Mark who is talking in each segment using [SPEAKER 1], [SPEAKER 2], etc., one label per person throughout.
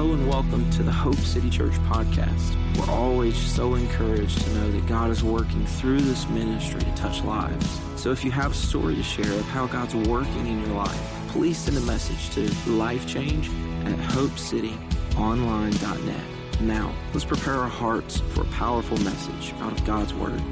[SPEAKER 1] Hello and welcome to the Hope City Church podcast. We're always so encouraged to know that God is working through this ministry to touch lives. So if you have a story to share of how God's working in your life, please send a message to lifechange at hopecityonline.net. Now, let's prepare our hearts for a powerful message out of God's Word.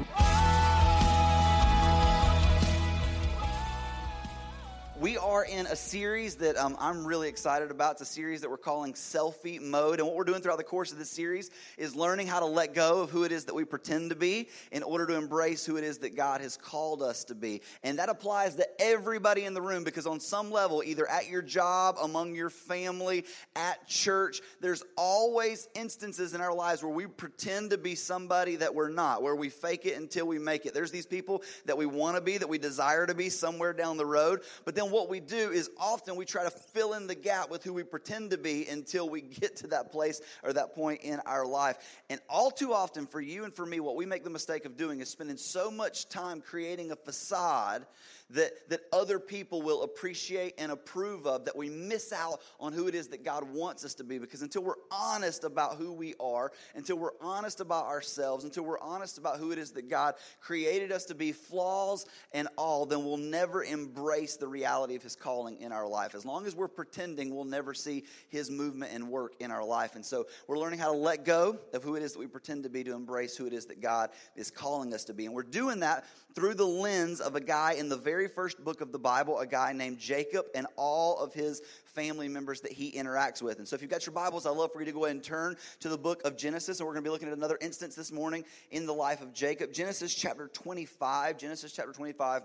[SPEAKER 2] In a series that um, I'm really excited about. It's a series that we're calling Selfie Mode. And what we're doing throughout the course of this series is learning how to let go of who it is that we pretend to be in order to embrace who it is that God has called us to be. And that applies to everybody in the room because, on some level, either at your job, among your family, at church, there's always instances in our lives where we pretend to be somebody that we're not, where we fake it until we make it. There's these people that we want to be, that we desire to be somewhere down the road. But then what we do is often we try to fill in the gap with who we pretend to be until we get to that place or that point in our life. And all too often, for you and for me, what we make the mistake of doing is spending so much time creating a facade that, that other people will appreciate and approve of that we miss out on who it is that God wants us to be. Because until we're honest about who we are, until we're honest about ourselves, until we're honest about who it is that God created us to be, flaws and all, then we'll never embrace the reality of His calling in our life. As long as we're pretending, we'll never see His movement and work in our life. And so we're learning how to let go of who it is that we pretend to be to embrace who it is that God is calling us to be. And we're doing that through the lens of a guy in the very first book of the Bible, a guy named Jacob, and all of his family members that he interacts with. And so, if you've got your Bibles, I'd love for you to go ahead and turn to the book of Genesis. And we're going to be looking at another instance this morning in the life of Jacob. Genesis chapter 25. Genesis chapter 25.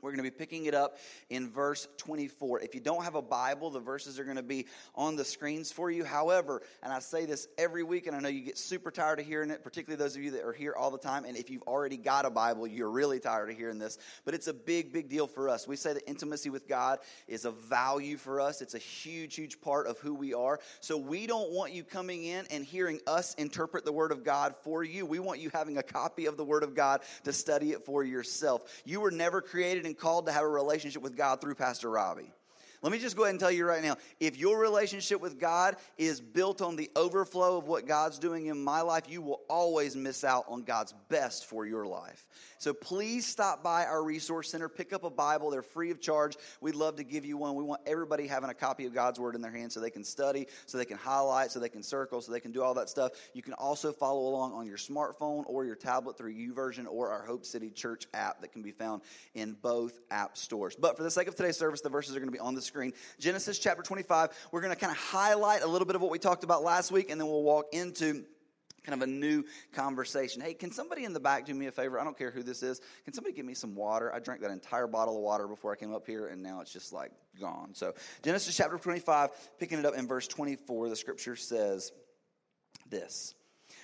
[SPEAKER 2] We're going to be picking it up in verse 24. If you don't have a Bible, the verses are going to be on the screens for you. However, and I say this every week, and I know you get super tired of hearing it, particularly those of you that are here all the time. And if you've already got a Bible, you're really tired of hearing this. But it's a big, big deal for us. We say that intimacy with God is a value for us, it's a huge, huge part of who we are. So we don't want you coming in and hearing us interpret the Word of God for you. We want you having a copy of the Word of God to study it for yourself. You were never created called to have a relationship with God through Pastor Robbie. Let me just go ahead and tell you right now if your relationship with God is built on the overflow of what God's doing in my life, you will always miss out on God's best for your life. So please stop by our resource center, pick up a Bible. They're free of charge. We'd love to give you one. We want everybody having a copy of God's Word in their hands so they can study, so they can highlight, so they can circle, so they can do all that stuff. You can also follow along on your smartphone or your tablet through YouVersion or our Hope City Church app that can be found in both app stores. But for the sake of today's service, the verses are going to be on the screen. Genesis chapter 25, we're going to kind of highlight a little bit of what we talked about last week, and then we'll walk into kind of a new conversation. Hey, can somebody in the back do me a favor? I don't care who this is. Can somebody give me some water? I drank that entire bottle of water before I came up here, and now it's just like gone. So, Genesis chapter 25, picking it up in verse 24, the scripture says this.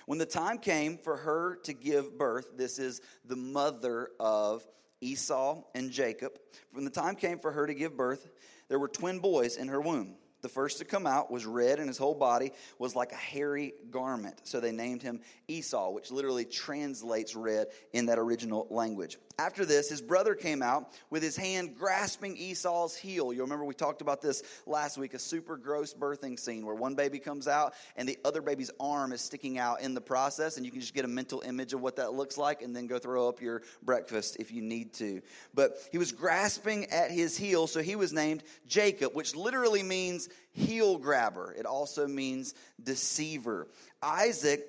[SPEAKER 2] When the time came for her to give birth, this is the mother of Esau and Jacob. When the time came for her to give birth, there were twin boys in her womb. The first to come out was red, and his whole body was like a hairy garment. So they named him Esau, which literally translates red in that original language. After this, his brother came out with his hand grasping Esau's heel. You remember we talked about this last week a super gross birthing scene where one baby comes out and the other baby's arm is sticking out in the process, and you can just get a mental image of what that looks like and then go throw up your breakfast if you need to. But he was grasping at his heel, so he was named Jacob, which literally means heel grabber. It also means deceiver. Isaac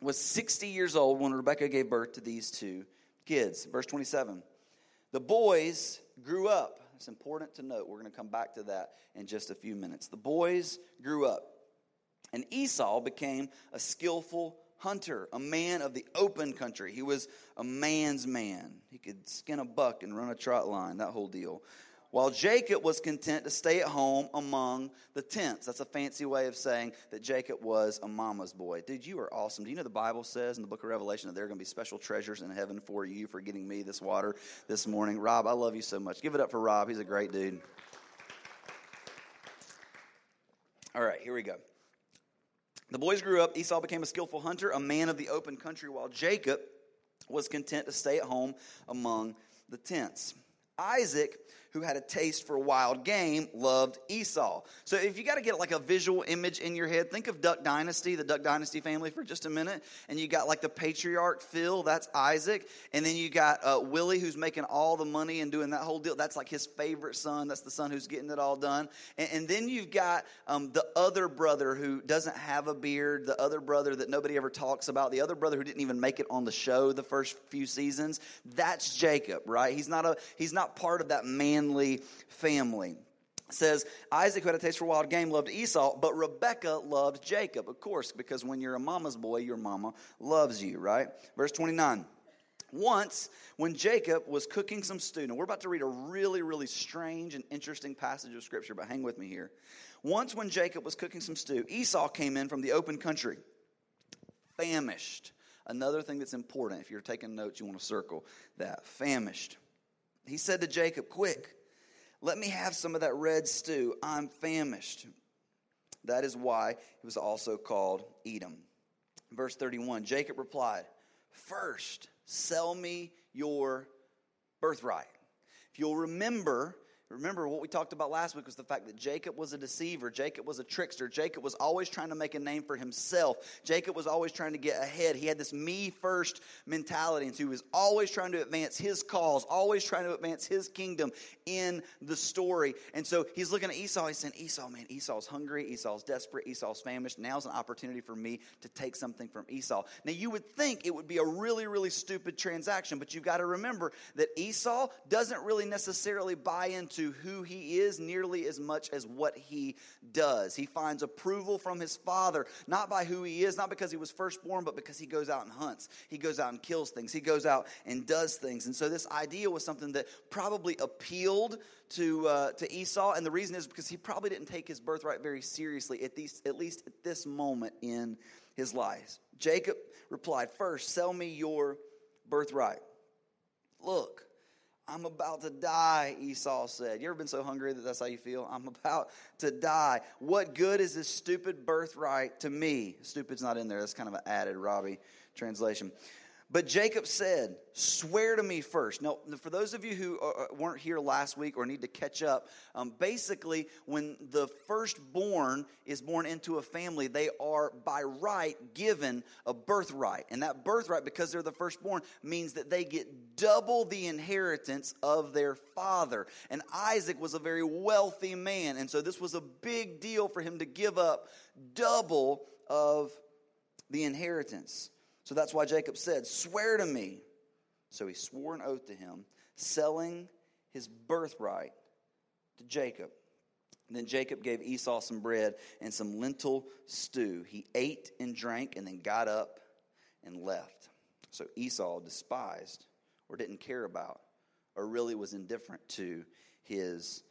[SPEAKER 2] was 60 years old when Rebekah gave birth to these two kids. Verse 27. The boys grew up. It's important to note. We're going to come back to that in just a few minutes. The boys grew up. And Esau became a skillful hunter, a man of the open country. He was a man's man. He could skin a buck and run a trot line, that whole deal while Jacob was content to stay at home among the tents. That's a fancy way of saying that Jacob was a mama's boy. Dude, you are awesome. Do you know the Bible says in the book of Revelation that there are going to be special treasures in heaven for you for getting me this water this morning? Rob, I love you so much. Give it up for Rob. He's a great dude. All right, here we go. The boys grew up. Esau became a skillful hunter, a man of the open country, while Jacob was content to stay at home among the tents. Isaac who had a taste for wild game, loved Esau. So if you got to get like a visual image in your head, think of Duck Dynasty, the Duck Dynasty family for just a minute. And you got like the patriarch Phil, that's Isaac. And then you got uh, Willie, who's making all the money and doing that whole deal. That's like his favorite son. That's the son who's getting it all done. And, and then you've got um, the other brother who doesn't have a beard, the other brother that nobody ever talks about, the other brother who didn't even make it on the show the first few seasons. That's Jacob, right? He's not a he's not part of that man manly family. It says Isaac, who had a taste for wild game, loved Esau, but Rebekah loved Jacob, of course, because when you're a mama's boy, your mama loves you, right? Verse 29. Once, when Jacob was cooking some stew, now we're about to read a really, really strange and interesting passage of scripture, but hang with me here. Once, when Jacob was cooking some stew, Esau came in from the open country, famished. Another thing that's important, if you're taking notes, you want to circle that famished. He said to Jacob, Quick, let me have some of that red stew. I'm famished. That is why it was also called Edom. Verse 31 Jacob replied, First, sell me your birthright. If you'll remember, Remember what we talked about last week was the fact that Jacob was a deceiver. Jacob was a trickster. Jacob was always trying to make a name for himself. Jacob was always trying to get ahead. He had this me first mentality. And so he was always trying to advance his cause, always trying to advance his kingdom in the story. And so he's looking at Esau. He's saying, Esau, man, Esau's hungry. Esau's desperate. Esau's famished. Now's an opportunity for me to take something from Esau. Now, you would think it would be a really, really stupid transaction, but you've got to remember that Esau doesn't really necessarily buy into to who he is nearly as much as what he does. He finds approval from his father, not by who he is, not because he was firstborn, but because he goes out and hunts. He goes out and kills things. He goes out and does things. And so this idea was something that probably appealed to, uh, to Esau. And the reason is because he probably didn't take his birthright very seriously, at least, at least at this moment in his life. Jacob replied, First, sell me your birthright. Look, I'm about to die, Esau said. You ever been so hungry that that's how you feel? I'm about to die. What good is this stupid birthright to me? Stupid's not in there. That's kind of an added Robbie translation. But Jacob said, Swear to me first. Now, for those of you who uh, weren't here last week or need to catch up, um, basically, when the firstborn is born into a family, they are by right given a birthright. And that birthright, because they're the firstborn, means that they get double the inheritance of their father. And Isaac was a very wealthy man. And so this was a big deal for him to give up double of the inheritance. So that's why Jacob said, Swear to me. So he swore an oath to him, selling his birthright to Jacob. And then Jacob gave Esau some bread and some lentil stew. He ate and drank and then got up and left. So Esau despised or didn't care about or really was indifferent to his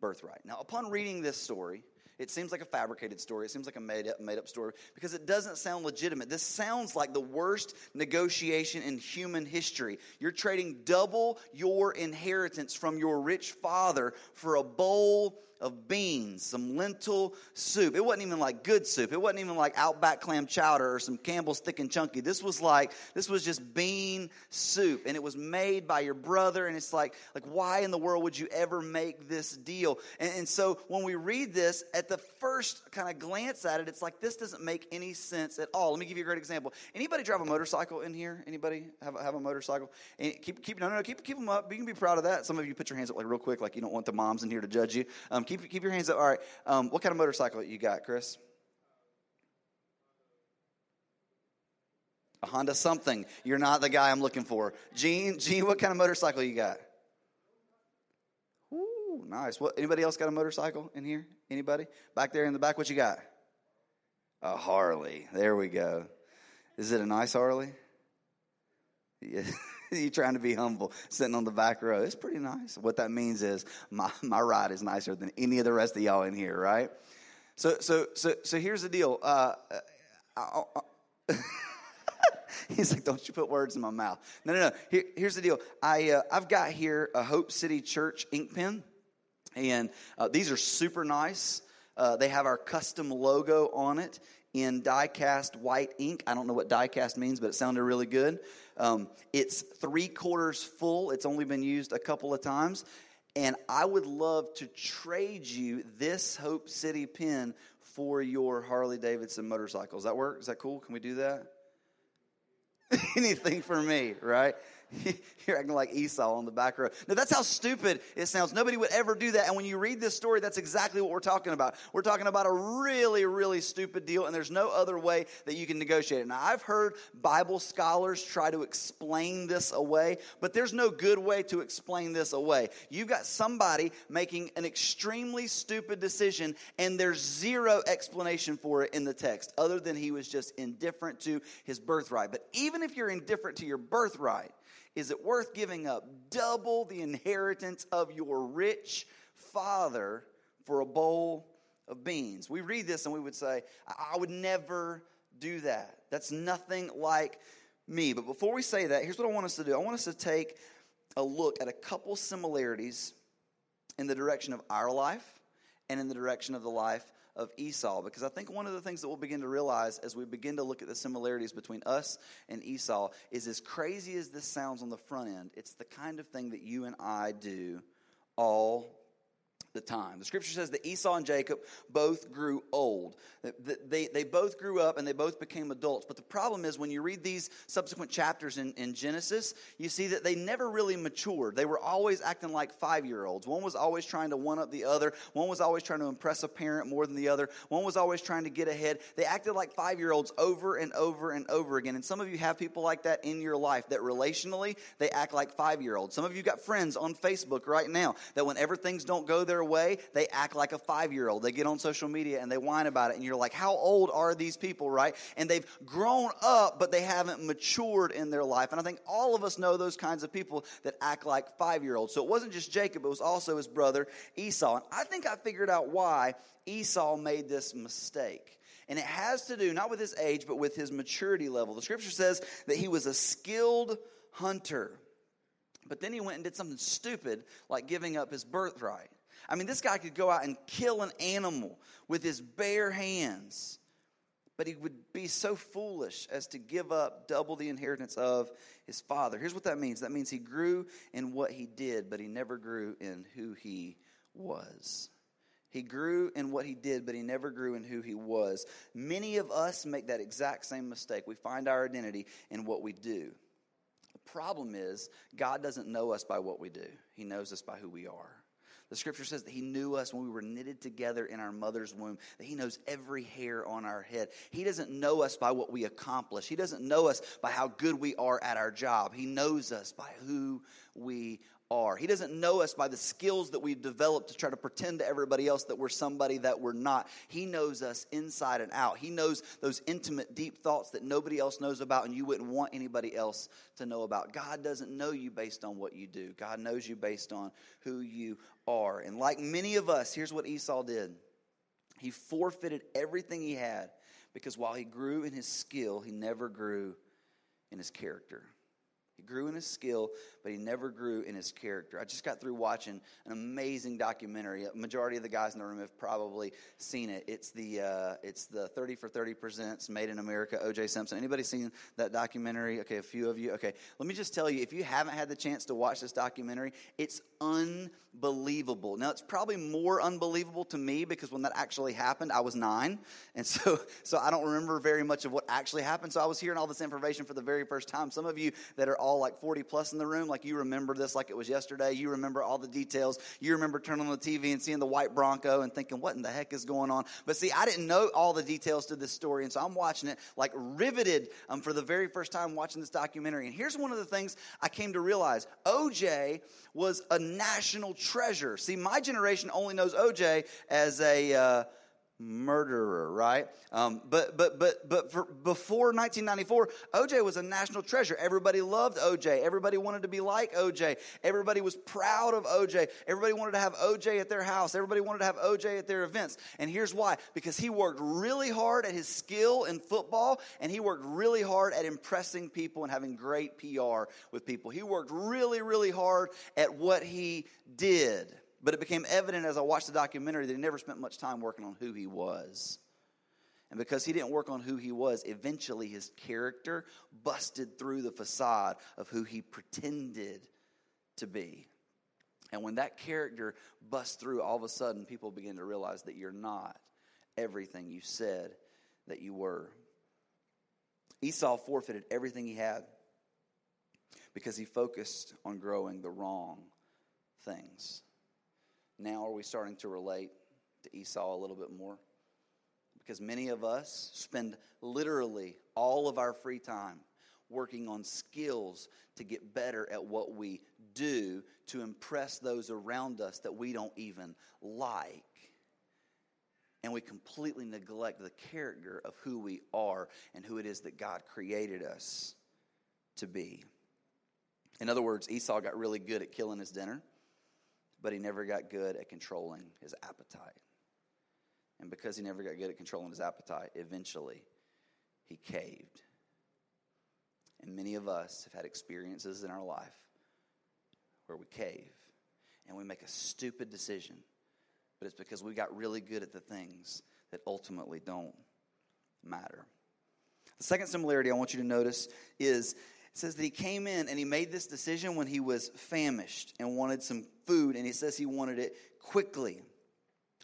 [SPEAKER 2] birthright. Now, upon reading this story, it seems like a fabricated story. It seems like a made up, made up story because it doesn't sound legitimate. This sounds like the worst negotiation in human history. You're trading double your inheritance from your rich father for a bowl of beans, some lentil soup. It wasn't even like good soup. It wasn't even like Outback clam chowder or some Campbell's thick and chunky. This was like this was just bean soup, and it was made by your brother. And it's like like why in the world would you ever make this deal? And, and so when we read this at the first kind of glance at it, it's like this doesn't make any sense at all. Let me give you a great example. Anybody drive a motorcycle in here? Anybody have a, have a motorcycle? And keep keep no no keep keep them up. You can be proud of that. Some of you put your hands up like real quick, like you don't want the moms in here to judge you. Um, keep, keep your hands up. All right. Um, what kind of motorcycle you got, Chris? A Honda something. You're not the guy I'm looking for. Gene, Gene, what kind of motorcycle you got? Ooh, nice. What? Anybody else got a motorcycle in here? Anybody? Back there in the back, what you got? A Harley. There we go. Is it a nice Harley? Yeah. you trying to be humble, sitting on the back row. It's pretty nice. What that means is my, my ride is nicer than any of the rest of y'all in here, right? So, so, so, so here's the deal. Uh, I, I, He's like, don't you put words in my mouth. No, no, no. Here, here's the deal. I, uh, I've got here a Hope City Church ink pen, and uh, these are super nice. Uh, they have our custom logo on it in die cast white ink. I don't know what die cast means, but it sounded really good. Um, it's three quarters full. It's only been used a couple of times. and I would love to trade you this Hope City pen for your Harley Davidson motorcycle. Does that work? Is that cool? Can we do that? Anything for me, right? You're acting like Esau on the back row. No, that's how stupid it sounds. Nobody would ever do that. And when you read this story, that's exactly what we're talking about. We're talking about a really, really stupid deal, and there's no other way that you can negotiate it. Now, I've heard Bible scholars try to explain this away, but there's no good way to explain this away. You've got somebody making an extremely stupid decision, and there's zero explanation for it in the text, other than he was just indifferent to his birthright. But even if you're indifferent to your birthright, is it worth giving up double the inheritance of your rich father for a bowl of beans? We read this and we would say, I would never do that. That's nothing like me. But before we say that, here's what I want us to do I want us to take a look at a couple similarities in the direction of our life and in the direction of the life of Esau because I think one of the things that we'll begin to realize as we begin to look at the similarities between us and Esau is as crazy as this sounds on the front end, it's the kind of thing that you and I do all the time. The scripture says that Esau and Jacob both grew old. They, they both grew up and they both became adults. But the problem is when you read these subsequent chapters in, in Genesis, you see that they never really matured. They were always acting like five year olds. One was always trying to one up the other, one was always trying to impress a parent more than the other, one was always trying to get ahead. They acted like five year olds over and over and over again. And some of you have people like that in your life that relationally they act like five year olds. Some of you got friends on Facebook right now that whenever things don't go their way, they act like a five year old. They get on social media and they whine about it. And you're like, how old are these people, right? And they've grown up, but they haven't matured in their life. And I think all of us know those kinds of people that act like five year olds. So it wasn't just Jacob, it was also his brother Esau. And I think I figured out why Esau made this mistake. And it has to do not with his age, but with his maturity level. The scripture says that he was a skilled hunter. But then he went and did something stupid like giving up his birthright. I mean, this guy could go out and kill an animal with his bare hands, but he would be so foolish as to give up double the inheritance of his father. Here's what that means that means he grew in what he did, but he never grew in who he was. He grew in what he did, but he never grew in who he was. Many of us make that exact same mistake. We find our identity in what we do. The problem is, God doesn't know us by what we do, He knows us by who we are. The scripture says that He knew us when we were knitted together in our mother's womb, that He knows every hair on our head. He doesn't know us by what we accomplish, He doesn't know us by how good we are at our job. He knows us by who we are. He doesn't know us by the skills that we've developed to try to pretend to everybody else that we're somebody that we're not. He knows us inside and out. He knows those intimate, deep thoughts that nobody else knows about and you wouldn't want anybody else to know about. God doesn't know you based on what you do, God knows you based on who you are. And like many of us, here's what Esau did he forfeited everything he had because while he grew in his skill, he never grew in his character. He grew in his skill, but he never grew in his character. I just got through watching an amazing documentary. A majority of the guys in the room have probably seen it. It's the uh, it's the Thirty for Thirty presents Made in America. O.J. Simpson. Anybody seen that documentary? Okay, a few of you. Okay, let me just tell you, if you haven't had the chance to watch this documentary, it's unbelievable. Now it's probably more unbelievable to me because when that actually happened, I was nine, and so so I don't remember very much of what actually happened. So I was hearing all this information for the very first time. Some of you that are all like 40 plus in the room, like you remember this like it was yesterday. You remember all the details. You remember turning on the TV and seeing the white Bronco and thinking, what in the heck is going on? But see, I didn't know all the details to this story. And so I'm watching it like riveted um, for the very first time watching this documentary. And here's one of the things I came to realize OJ was a national treasure. See, my generation only knows OJ as a. Uh, murderer, right? Um, but but but but for, before 1994, OJ was a national treasure. Everybody loved OJ. Everybody wanted to be like OJ. Everybody was proud of OJ. Everybody wanted to have OJ at their house. Everybody wanted to have OJ at their events. And here's why: because he worked really hard at his skill in football, and he worked really hard at impressing people and having great PR with people. He worked really really hard at what he did. But it became evident as I watched the documentary that he never spent much time working on who he was. And because he didn't work on who he was, eventually his character busted through the facade of who he pretended to be. And when that character busts through, all of a sudden people begin to realize that you're not everything you said that you were. Esau forfeited everything he had because he focused on growing the wrong things. Now, are we starting to relate to Esau a little bit more? Because many of us spend literally all of our free time working on skills to get better at what we do to impress those around us that we don't even like. And we completely neglect the character of who we are and who it is that God created us to be. In other words, Esau got really good at killing his dinner, but he never got good at controlling his appetite. And because he never got good at controlling his appetite, eventually he caved. And many of us have had experiences in our life where we cave and we make a stupid decision, but it's because we got really good at the things that ultimately don't matter. The second similarity I want you to notice is it says that he came in and he made this decision when he was famished and wanted some food, and he says he wanted it quickly.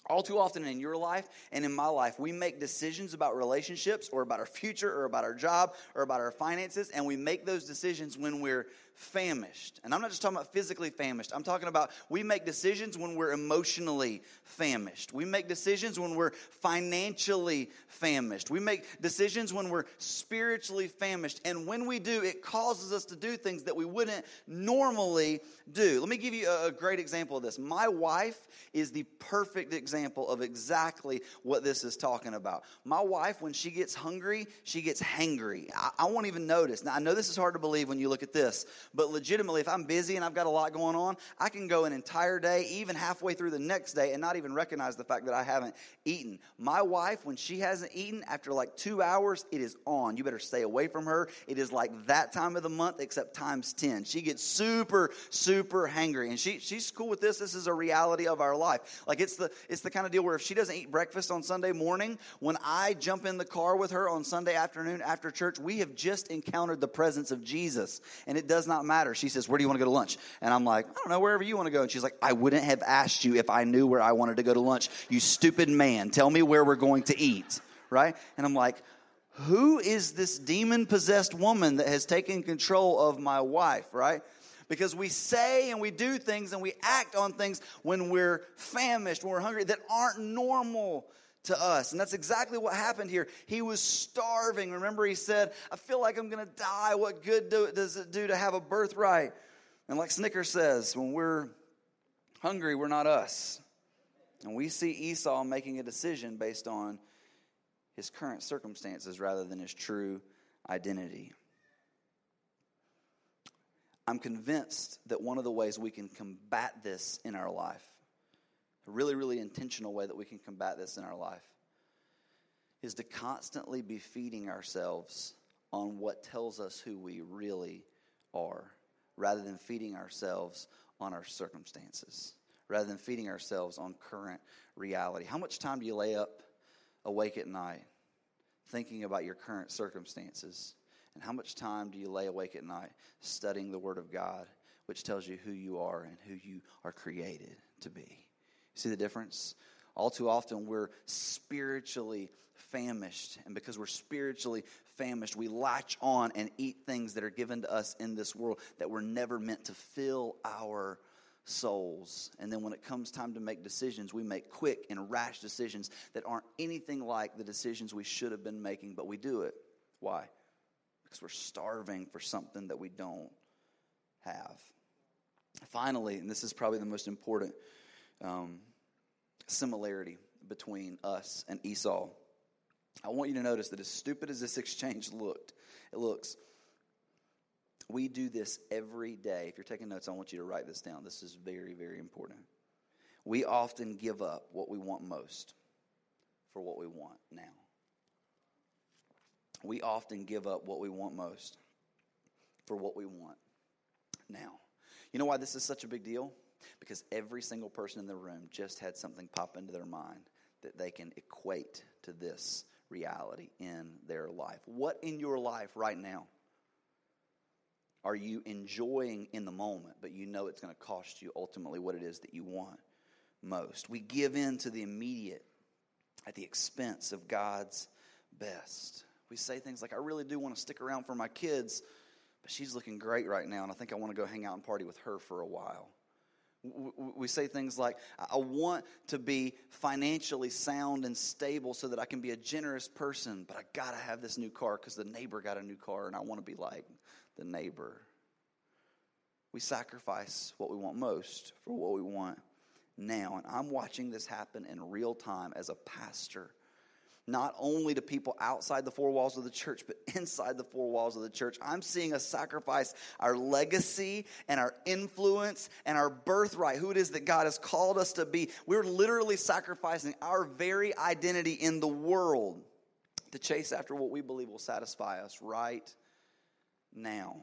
[SPEAKER 2] All too often in your life and in my life, we make decisions about relationships or about our future or about our job or about our finances, and we make those decisions when we're famished. And I'm not just talking about physically famished. I'm talking about we make decisions when we're emotionally famished. We make decisions when we're financially famished. We make decisions when we're spiritually famished. And when we do, it causes us to do things that we wouldn't normally do. Let me give you a great example of this. My wife is the perfect example of exactly what this is talking about. My wife, when she gets hungry, she gets hangry. I, I won't even notice. Now, I know this is hard to believe when you look at this, but legitimately, if I'm busy and I've got a lot going on, I can go an entire day, even halfway through the next day, and not even recognize the fact that I haven't eaten. My wife, when she hasn't eaten, after like two hours, it is on. You better stay away from her. It is like that time of the month, except times 10. She gets super, super hangry. And she, she's cool with this. This is a reality of our life. Like it's the, it's the kind of deal where if she doesn't eat breakfast on Sunday morning, when I jump in the car with her on Sunday afternoon after church, we have just encountered the presence of Jesus. And it does not not matter. She says, Where do you want to go to lunch? And I'm like, I don't know, wherever you want to go. And she's like, I wouldn't have asked you if I knew where I wanted to go to lunch. You stupid man. Tell me where we're going to eat. Right? And I'm like, Who is this demon possessed woman that has taken control of my wife? Right? because we say and we do things and we act on things when we're famished, when we're hungry, that aren't normal to us. And that's exactly what happened here. He was starving. Remember, he said, I feel like I'm going to die. What good do, does it do to have a birthright? And like Snickers says, when we're hungry, we're not us. And we see Esau making a decision based on his current circumstances rather than his true identity. I'm convinced that one of the ways we can combat this in our life a really, really intentional way that we can combat this in our life is to constantly be feeding ourselves on what tells us who we really are rather than feeding ourselves on our circumstances, rather than feeding ourselves on current reality. How much time do you lay up awake at night thinking about your current circumstances? And how much time do you lay awake at night studying the Word of God, which tells you who you are and who you are created to be? See the difference? All too often, we're spiritually famished. And because we're spiritually famished, we latch on and eat things that are given to us in this world that were never meant to fill our souls. And then when it comes time to make decisions, we make quick and rash decisions that aren't anything like the decisions we should have been making, but we do it. Why? Because we're starving for something that we don't have. Finally, and this is probably the most important um, similarity between us and Esau. I want you to notice that as stupid as this exchange looked, it looks. We do this every day. If you're taking notes, I want you to write this down. This is very, very important. We often give up what we want most for what we want now. We often give up what we want most for what we want now. You know why this is such a big deal? Because every single person in the room just had something pop into their mind that they can equate to this reality in their life. What in your life right now are you enjoying in the moment, but you know it's going to cost you ultimately what it is that you want most? We give in to the immediate at the expense of God's best. We say things like, I really do want to stick around for my kids, but she's looking great right now, and I think I want to go hang out and party with her for a while. We say things like, I want to be financially sound and stable so that I can be a generous person, but I got to have this new car because the neighbor got a new car and I want to be like the neighbor. We sacrifice what we want most for what we want now. And I'm watching this happen in real time as a pastor not only to people outside the four walls of the church, but inside the four walls of the church. I'm seeing us sacrifice our legacy and our influence and our birthright, who it is that God has called us to be. We're literally sacrificing our very identity in the world to chase after what we believe will satisfy us right now.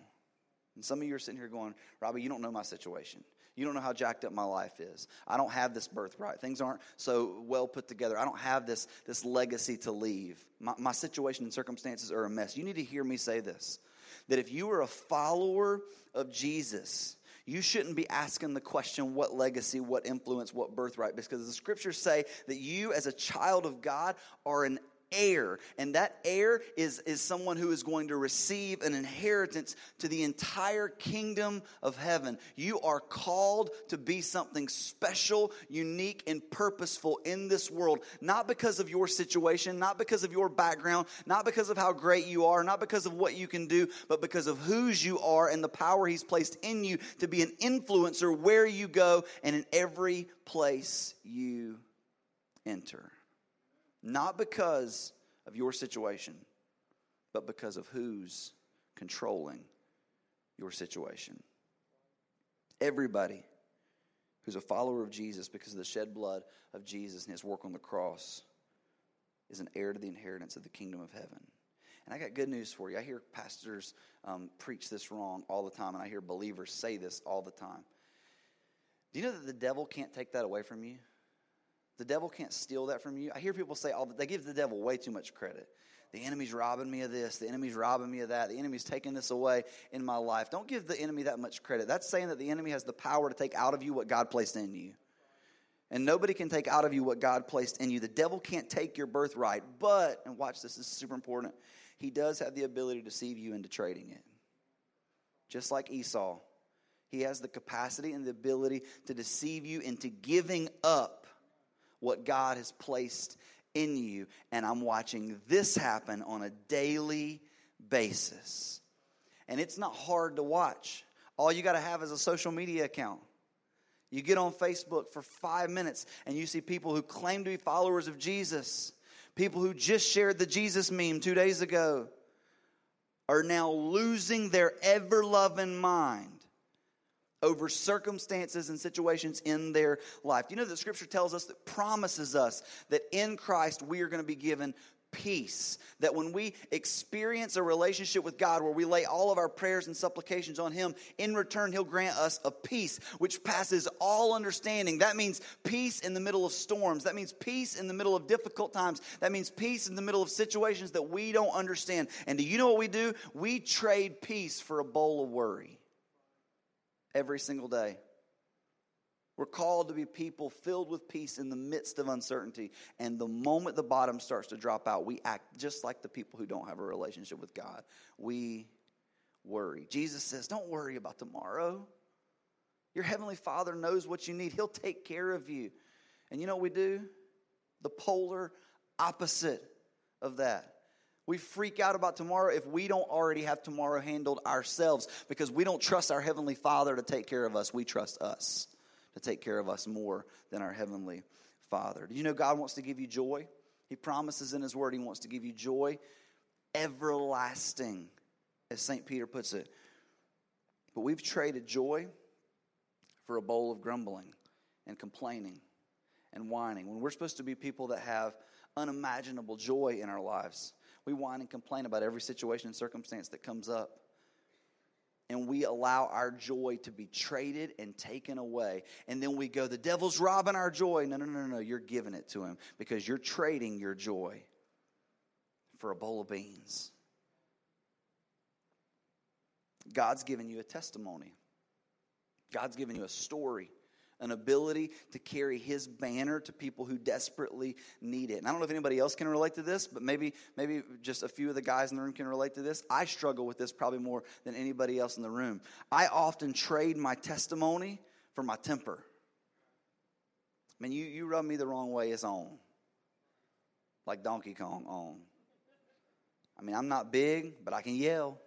[SPEAKER 2] And some of you are sitting here going, Robbie, you don't know my situation. You don't know how jacked up my life is. I don't have this birthright. Things aren't so well put together. I don't have this, this legacy to leave. My, my situation and circumstances are a mess. You need to hear me say this that if you are a follower of Jesus, you shouldn't be asking the question, what legacy, what influence, what birthright, because the scriptures say that you, as a child of God, are an heir. And that heir is, is someone who is going to receive an inheritance to the entire kingdom of heaven. You are called to be something special, unique, and purposeful in this world, not because of your situation, not because of your background, not because of how great you are, not because of what you can do, but because of whose you are and the power He's placed in you to be an influencer where you go and in every place you enter. Not because of your situation, but because of who's controlling your situation. Everybody who's a follower of Jesus because of the shed blood of Jesus and his work on the cross is an heir to the inheritance of the kingdom of heaven. And I got good news for you. I hear pastors um, preach this wrong all the time, and I hear believers say this all the time. Do you know that the devil can't take that away from you? The devil can't steal that from you. I hear people say oh, all that they give the devil way too much credit. The enemy's robbing me of this. The enemy's robbing me of that. The enemy's taking this away in my life. Don't give the enemy that much credit. That's saying that the enemy has the power to take out of you what God placed in you. And nobody can take out of you what God placed in you. The devil can't take your birthright, but, and watch this, this is super important. He does have the ability to deceive you into trading it. Just like Esau, he has the capacity and the ability to deceive you into giving up what God has placed in you. And I'm watching this happen on a daily basis. And it's not hard to watch. All you got to have is a social media account. You get on Facebook for five minutes and you see people who claim to be followers of Jesus, people who just shared the Jesus meme two days ago, are now losing their ever loving mind over circumstances and situations in their life. You know that scripture tells us that promises us that in Christ we are going to be given peace. That when we experience a relationship with God where we lay all of our prayers and supplications on Him, in return, He'll grant us a peace which passes all understanding. That means peace in the middle of storms. That means peace in the middle of difficult times. That means peace in the middle of situations that we don't understand. And do you know what we do? We trade peace for a bowl of worry every single day. We're called to be people filled with peace in the midst of uncertainty. And the moment the bottom starts to drop out, we act just like the people who don't have a relationship with God. We worry. Jesus says, Don't worry about tomorrow. Your Heavenly Father knows what you need, He'll take care of you. And you know what we do? The polar opposite of that. We freak out about tomorrow if we don't already have tomorrow handled ourselves because we don't trust our Heavenly Father to take care of us. We trust us to take care of us more than our Heavenly Father. Do you know God wants to give you joy? He promises in His Word He wants to give you joy everlasting, as St. Peter puts it. But we've traded joy for a bowl of grumbling and complaining and whining when we're supposed to be people that have unimaginable joy in our lives. We whine and complain about every situation and circumstance that comes up. And we allow our joy to be traded and taken away. And then we go, the devil's robbing our joy. No, no, no, no. You're giving it to him because you're trading your joy for a bowl of beans. God's given you a testimony. God's given you a story, an ability to carry his banner to people who desperately need it. And I don't know if anybody else can relate to this, but maybe maybe just a few of the guys in the room can relate to this. I struggle with this probably more than anybody else in the room. I often trade my testimony for my temper. I mean, you, you rub me the wrong way, it's on. Like Donkey Kong on. I mean, I'm not big, but I can yell.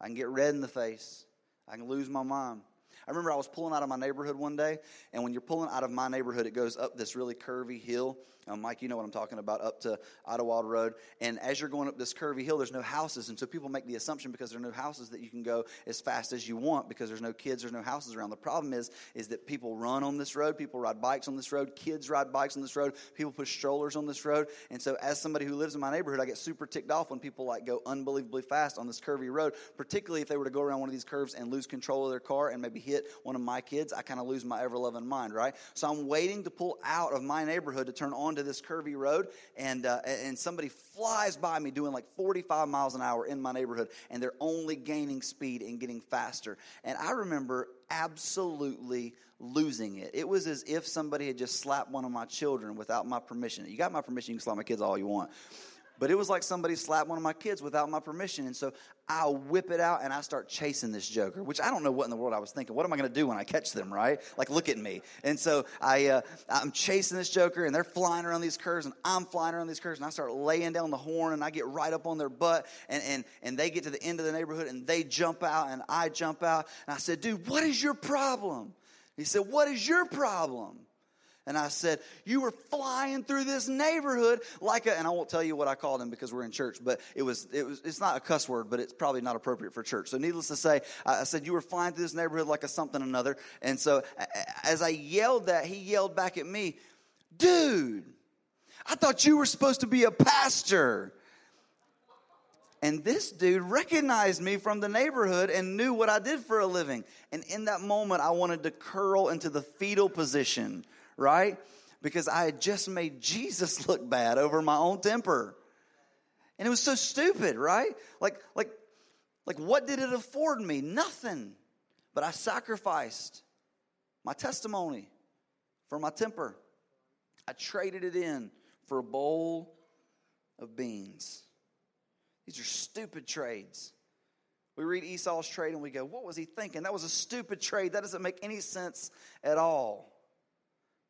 [SPEAKER 2] I can get red in the face. I can lose my mind. I remember I was pulling out of my neighborhood one day, and when you're pulling out of my neighborhood, it goes up this really curvy hill. Um, Mike, you know what I'm talking about, up to Idlewild Road. And as you're going up this curvy hill, there's no houses. And so people make the assumption because there are no houses that you can go as fast as you want because there's no kids, there's no houses around. The problem is, is that people run on this road, people ride bikes on this road, kids ride bikes on this road, people push strollers on this road. And so as somebody who lives in my neighborhood, I get super ticked off when people like go unbelievably fast on this curvy road, particularly if they were to go around one of these curves and lose control of their car and maybe hit one of my kids. I kind of lose my ever loving mind, right? So I'm waiting to pull out of my neighborhood to turn onto this curvy road road, and, uh, and somebody flies by me doing like 45 miles an hour in my neighborhood, and they're only gaining speed and getting faster. And I remember absolutely losing it. It was as if somebody had just slapped one of my children without my permission. You got my permission, you can slap my kids all you want. But it was like somebody slapped one of my kids without my permission. And so I whip it out and I start chasing this joker, which I don't know what in the world I was thinking. What am I going to do when I catch them, right? Like, look at me. And so I, uh, I'm chasing this joker and they're flying around these curves and I'm flying around these curves and I start laying down the horn and I get right up on their butt and, and, and they get to the end of the neighborhood and they jump out and I jump out. And I said, dude, what is your problem? He said, what is your problem? And I said, You were flying through this neighborhood like a, and I won't tell you what I called him because we're in church, but it was, it was, it's not a cuss word, but it's probably not appropriate for church. So needless to say, I said, You were flying through this neighborhood like a something another. And so as I yelled that, he yelled back at me, Dude, I thought you were supposed to be a pastor. And this dude recognized me from the neighborhood and knew what I did for a living. And in that moment, I wanted to curl into the fetal position right? Because I had just made Jesus look bad over my own temper. And it was so stupid, right? Like, like, like what did it afford me? Nothing. But I sacrificed my testimony for my temper. I traded it in for a bowl of beans. These are stupid trades. We read Esau's trade and we go, What was he thinking? That was a stupid trade. That doesn't make any sense at all.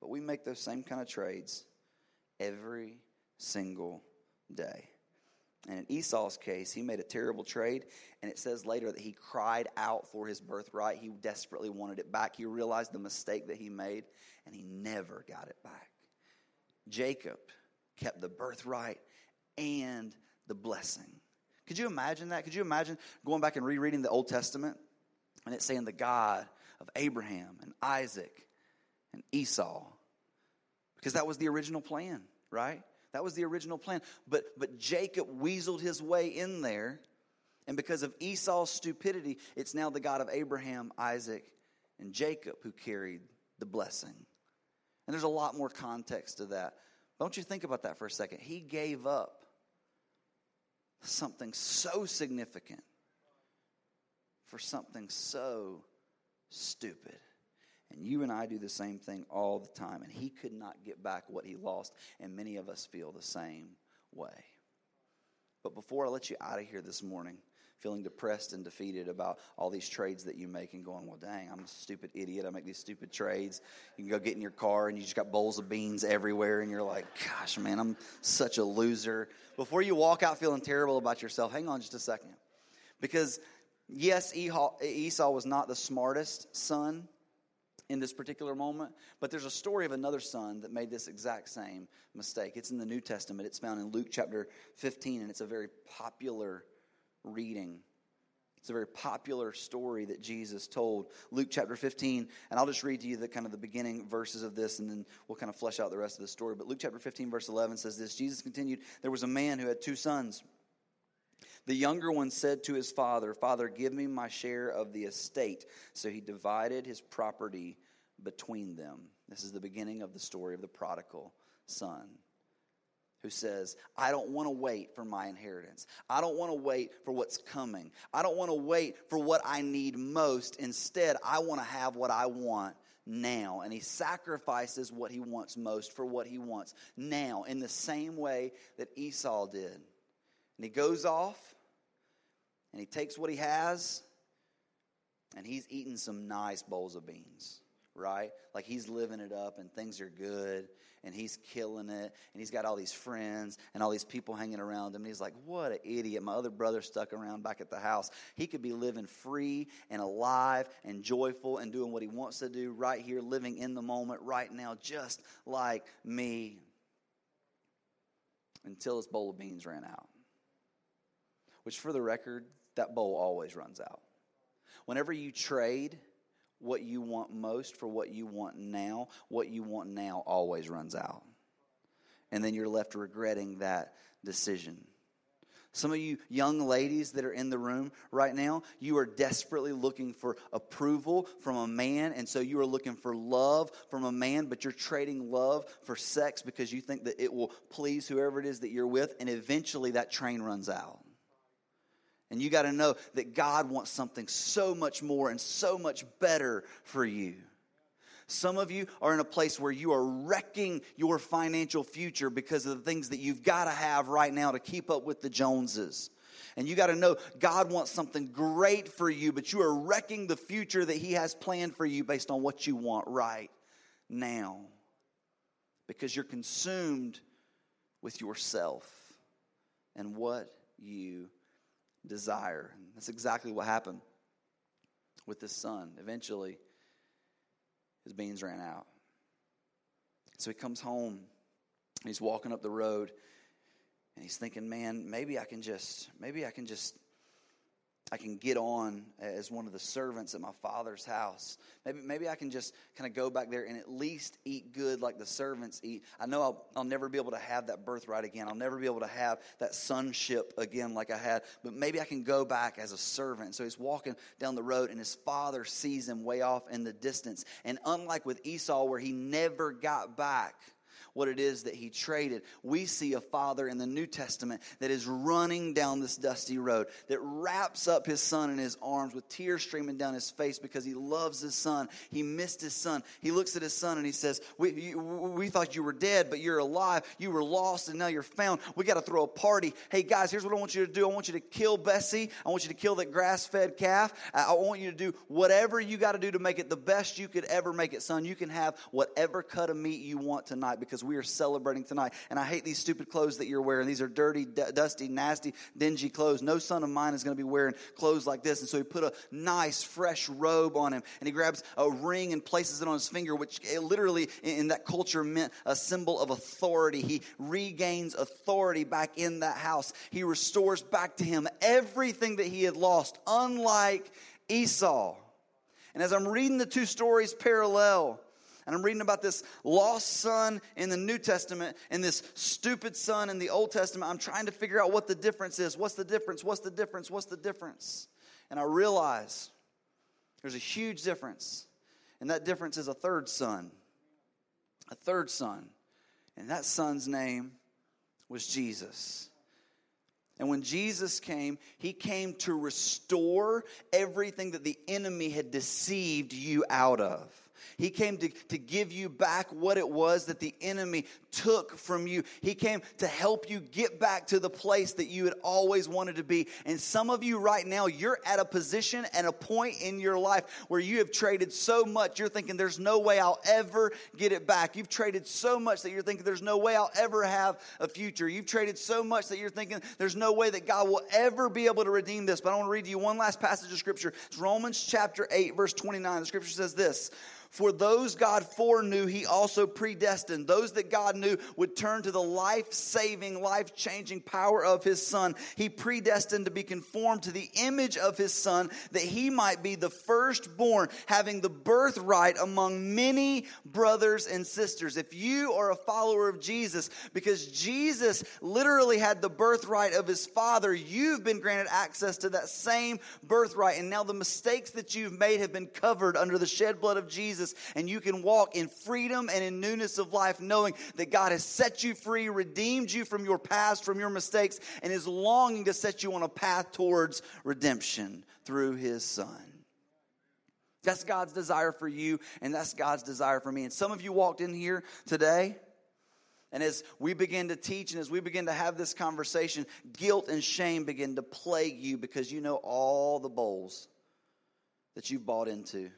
[SPEAKER 2] But we make those same kind of trades every single day. And in Esau's case, he made a terrible trade, and it says later that he cried out for his birthright. He desperately wanted it back. He realized the mistake that he made, and he never got it back. Jacob kept the birthright and the blessing. Could you imagine that? Could you imagine going back and rereading the Old Testament and it saying the God of Abraham and Isaac and Esau. Because that was the original plan, right? That was the original plan. But but Jacob weaseled his way in there, and because of Esau's stupidity, it's now the God of Abraham, Isaac, and Jacob who carried the blessing. And there's a lot more context to that. Don't you think about that for a second? He gave up something so significant for something so stupid. And you and I do the same thing all the time. And he could not get back what he lost. And many of us feel the same way. But before I let you out of here this morning, feeling depressed and defeated about all these trades that you make and going, well, dang, I'm a stupid idiot. I make these stupid trades. You can go get in your car and you just got bowls of beans everywhere and you're like, gosh, man, I'm such a loser. Before you walk out feeling terrible about yourself, hang on just a second. Because, yes, Esau was not the smartest son in this particular moment, but there's a story of another son that made this exact same mistake. It's in the New Testament. It's found in Luke chapter 15, and it's a very popular reading. It's a very popular story that Jesus told. Luke chapter 15, and I'll just read to you the kind of the beginning verses of this, and then we'll kind of flesh out the rest of the story. But Luke chapter 15, verse 11 says this Jesus continued, There was a man who had two sons. The younger one said to his father, Father, give me my share of the estate. So he divided his property between them. This is the beginning of the story of the prodigal son. who says, I don't want to wait for my inheritance. I don't want to wait for what's coming. I don't want to wait for what I need most. Instead, I want to have what I want now. And he sacrifices what he wants most for what he wants now, in the same way that Esau did. And he goes off and he takes what he has and he's eating some nice bowls of beans, right? Like he's living it up and things are good and he's killing it and he's got all these friends and all these people hanging around him and he's like what an idiot. My other brother stuck around back at the house. He could be living free and alive and joyful and doing what he wants to do right here living in the moment right now just like me until his bowl of beans ran out which for the record that bowl always runs out whenever you trade what you want most for what you want now, what you want now always runs out. And then you're left regretting that decision. Some of you young ladies that are in the room right now, you are desperately looking for approval from a man. And so you are looking for love from a man, but you're trading love for sex because you think that it will please whoever it is that you're with. And eventually that train runs out. And you got to know that God wants something so much more and so much better for you. Some of you are in a place where you are wrecking your financial future because of the things that you've got to have right now to keep up with the Joneses. And you got to know God wants something great for you, but you are wrecking the future that He has planned for you based on what you want right now because you're consumed with yourself and what you desire. And that's exactly what happened with this son. Eventually, his beans ran out. So he comes home, he's walking up the road, and he's thinking, man, maybe I can just, maybe I can just I can get on as one of the servants at my father's house. Maybe, maybe I can just kind of go back there and at least eat good like the servants eat. I know I'll, I'll never be able to have that birthright again. I'll never be able to have that sonship again like I had, but maybe I can go back as a servant. So he's walking down the road and his father sees him way off in the distance. And unlike with Esau, where he never got back, what it is that he traded. We see a father in the New Testament that is running down this dusty road, that wraps up his son in his arms with tears streaming down his face because he loves his son. He missed his son. He looks at his son and he says, We, you, we thought you were dead, but you're alive. You were lost and now you're found. We got to throw a party. Hey, guys, here's what I want you to do I want you to kill Bessie. I want you to kill that grass fed calf. I want you to do whatever you got to do to make it the best you could ever make it, son. You can have whatever cut of meat you want tonight because because we are celebrating tonight. And I hate these stupid clothes that you're wearing. These are dirty, d- dusty, nasty, dingy clothes. No son of mine is going to be wearing clothes like this. And so he put a nice, fresh robe on him. And he grabs a ring and places it on his finger, which eh, literally in that culture meant a symbol of authority. He regains authority back in that house. He restores back to him everything that he had lost, unlike Esau. And as I'm reading the two stories parallel, and I'm reading about this lost son in the New Testament and this stupid son in the Old Testament. I'm trying to figure out what the difference is. What's the difference? What's the difference? What's the difference? And I realize there's a huge difference. And that difference is a third son. A third son. And that son's name was Jesus. And when Jesus came, he came to restore everything that the enemy had deceived you out of. He came to, to give you back what it was that the enemy took from you. He came to help you get back to the place that you had always wanted to be. And some of you right now, you're at a position and a point in your life where you have traded so much, you're thinking, there's no way I'll ever get it back. You've traded so much that you're thinking, there's no way I'll ever have a future. You've traded so much that you're thinking, there's no way that God will ever be able to redeem this. But I want to read to you one last passage of scripture. It's Romans chapter 8, verse 29. The scripture says this. For those God foreknew, he also predestined. Those that God knew would turn to the life saving, life changing power of his son. He predestined to be conformed to the image of his son that he might be the firstborn, having the birthright among many brothers and sisters. If you are a follower of Jesus, because Jesus literally had the birthright of his father, you've been granted access to that same birthright. And now the mistakes that you've made have been covered under the shed blood of Jesus Jesus, and you can walk in freedom and in newness of life, knowing that God has set you free, redeemed you from your past, from your mistakes, and is longing to set you on a path towards redemption through his Son. That's God's desire for you, and that's God's desire for me. And some of you walked in here today and as we begin to teach and as we begin to have this conversation, guilt and shame begin to plague you because you know all the bowls that you've bought into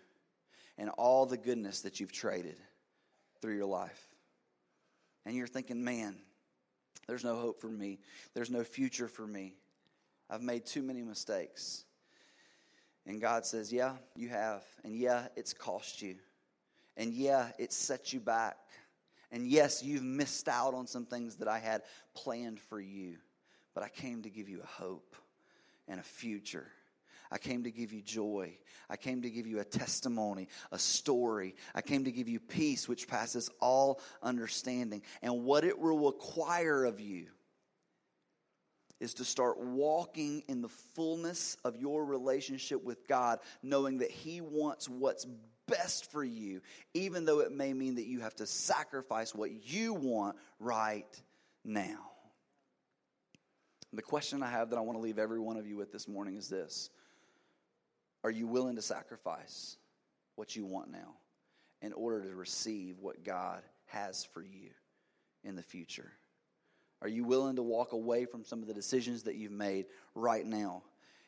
[SPEAKER 2] and all the goodness that you've traded through your life. And you're thinking, man, there's no hope for me, there's no future for me. I've made too many mistakes. And God says, Yeah, you have. And yeah, it's cost you. And yeah, it set you back. And yes, you've missed out on some things that I had planned for you, but I came to give you a hope and a future. I came to give you joy. I came to give you a testimony, a story. I came to give you peace, which passes all understanding. And what it will require of you is to start walking in the fullness of your relationship with God, knowing that He wants what's best for you, even though it may mean that you have to sacrifice what you want right now. The question I have that I want to leave every one of you with this morning is this Are you willing to sacrifice what you want now in order to receive what God has for you in the future? Are you willing to walk away from some of the decisions that you've made right now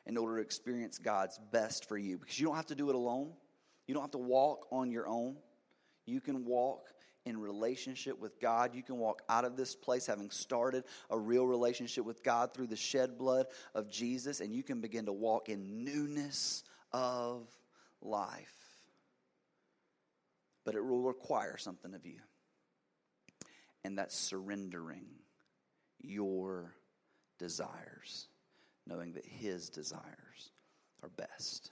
[SPEAKER 2] in order to experience God's best for you? Because you don't have to do it alone. You don't have to walk on your own. You can walk in relationship with God. You can walk out of this place having started a real relationship with God through the shed blood of Jesus, and you can begin to walk in newness of life. But it will require something of you, and that's surrendering your desires, knowing that His desires are best.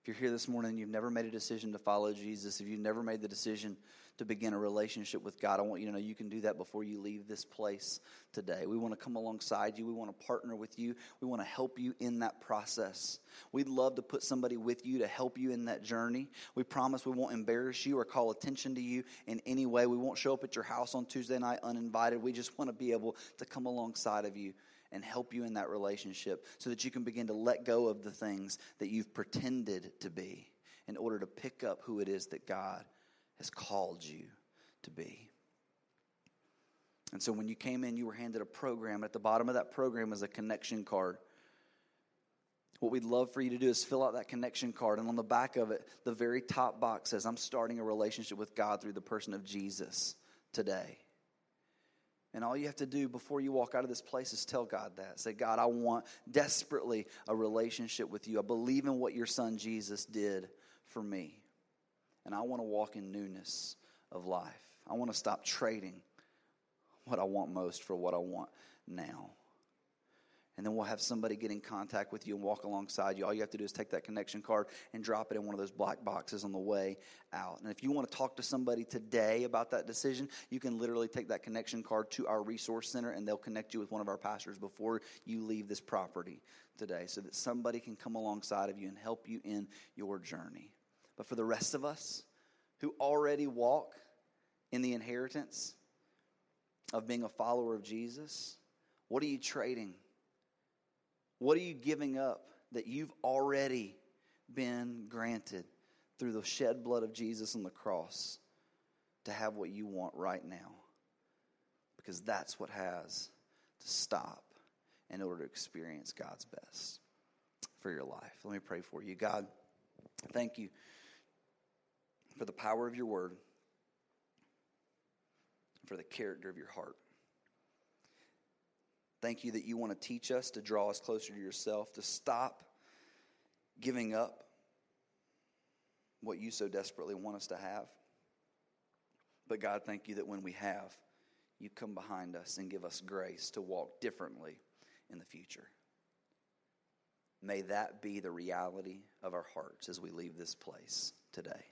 [SPEAKER 2] If you're here this morning you've never made a decision to follow Jesus, if you've never made the decision to begin a relationship with God, I want you to know you can do that before you leave this place today. We want to come alongside you. We want to partner with you. We want to help you in that process. We'd love to put somebody with you to help you in that journey. We promise we won't embarrass you or call attention to you in any way. We won't show up at your house on Tuesday night uninvited. We just want to be able to come alongside of you and help you in that relationship so that you can begin to let go of the things that you've pretended to be in order to pick up who it is that God has called you to be. And so when you came in, you were handed a program. At the bottom of that program is a connection card. What we'd love for you to do is fill out that connection card. And on the back of it, the very top box says, I'm starting a relationship with God through the person of Jesus today. And all you have to do before you walk out of this place is tell God that. Say, God, I want desperately a relationship with you. I believe in what your son Jesus did for me. And I want to walk in newness of life. I want to stop trading what I want most for what I want now and then we'll have somebody get in contact with you and walk alongside you. All you have to do is take that connection card and drop it in one of those black boxes on the way out. And if you want to talk to somebody today about that decision, you can literally take that connection card to our resource center and they'll connect you with one of our pastors before you leave this property today so that somebody can come alongside of you and help you in your journey. But for the rest of us who already walk in the inheritance of being a follower of Jesus, what are you trading? What are you giving up that you've already been granted through the shed blood of Jesus on the cross to have what you want right now? Because that's what has to stop in order to experience God's best for your life. Let me pray for you. God, thank you for the power of your word, for the character of your heart. Thank you that you want to teach us to draw us closer to yourself, to stop giving up what you so desperately want us to have. But God, thank you that when we have, you come behind us and give us grace to walk differently in the future. May that be the reality of our hearts as we leave this place today.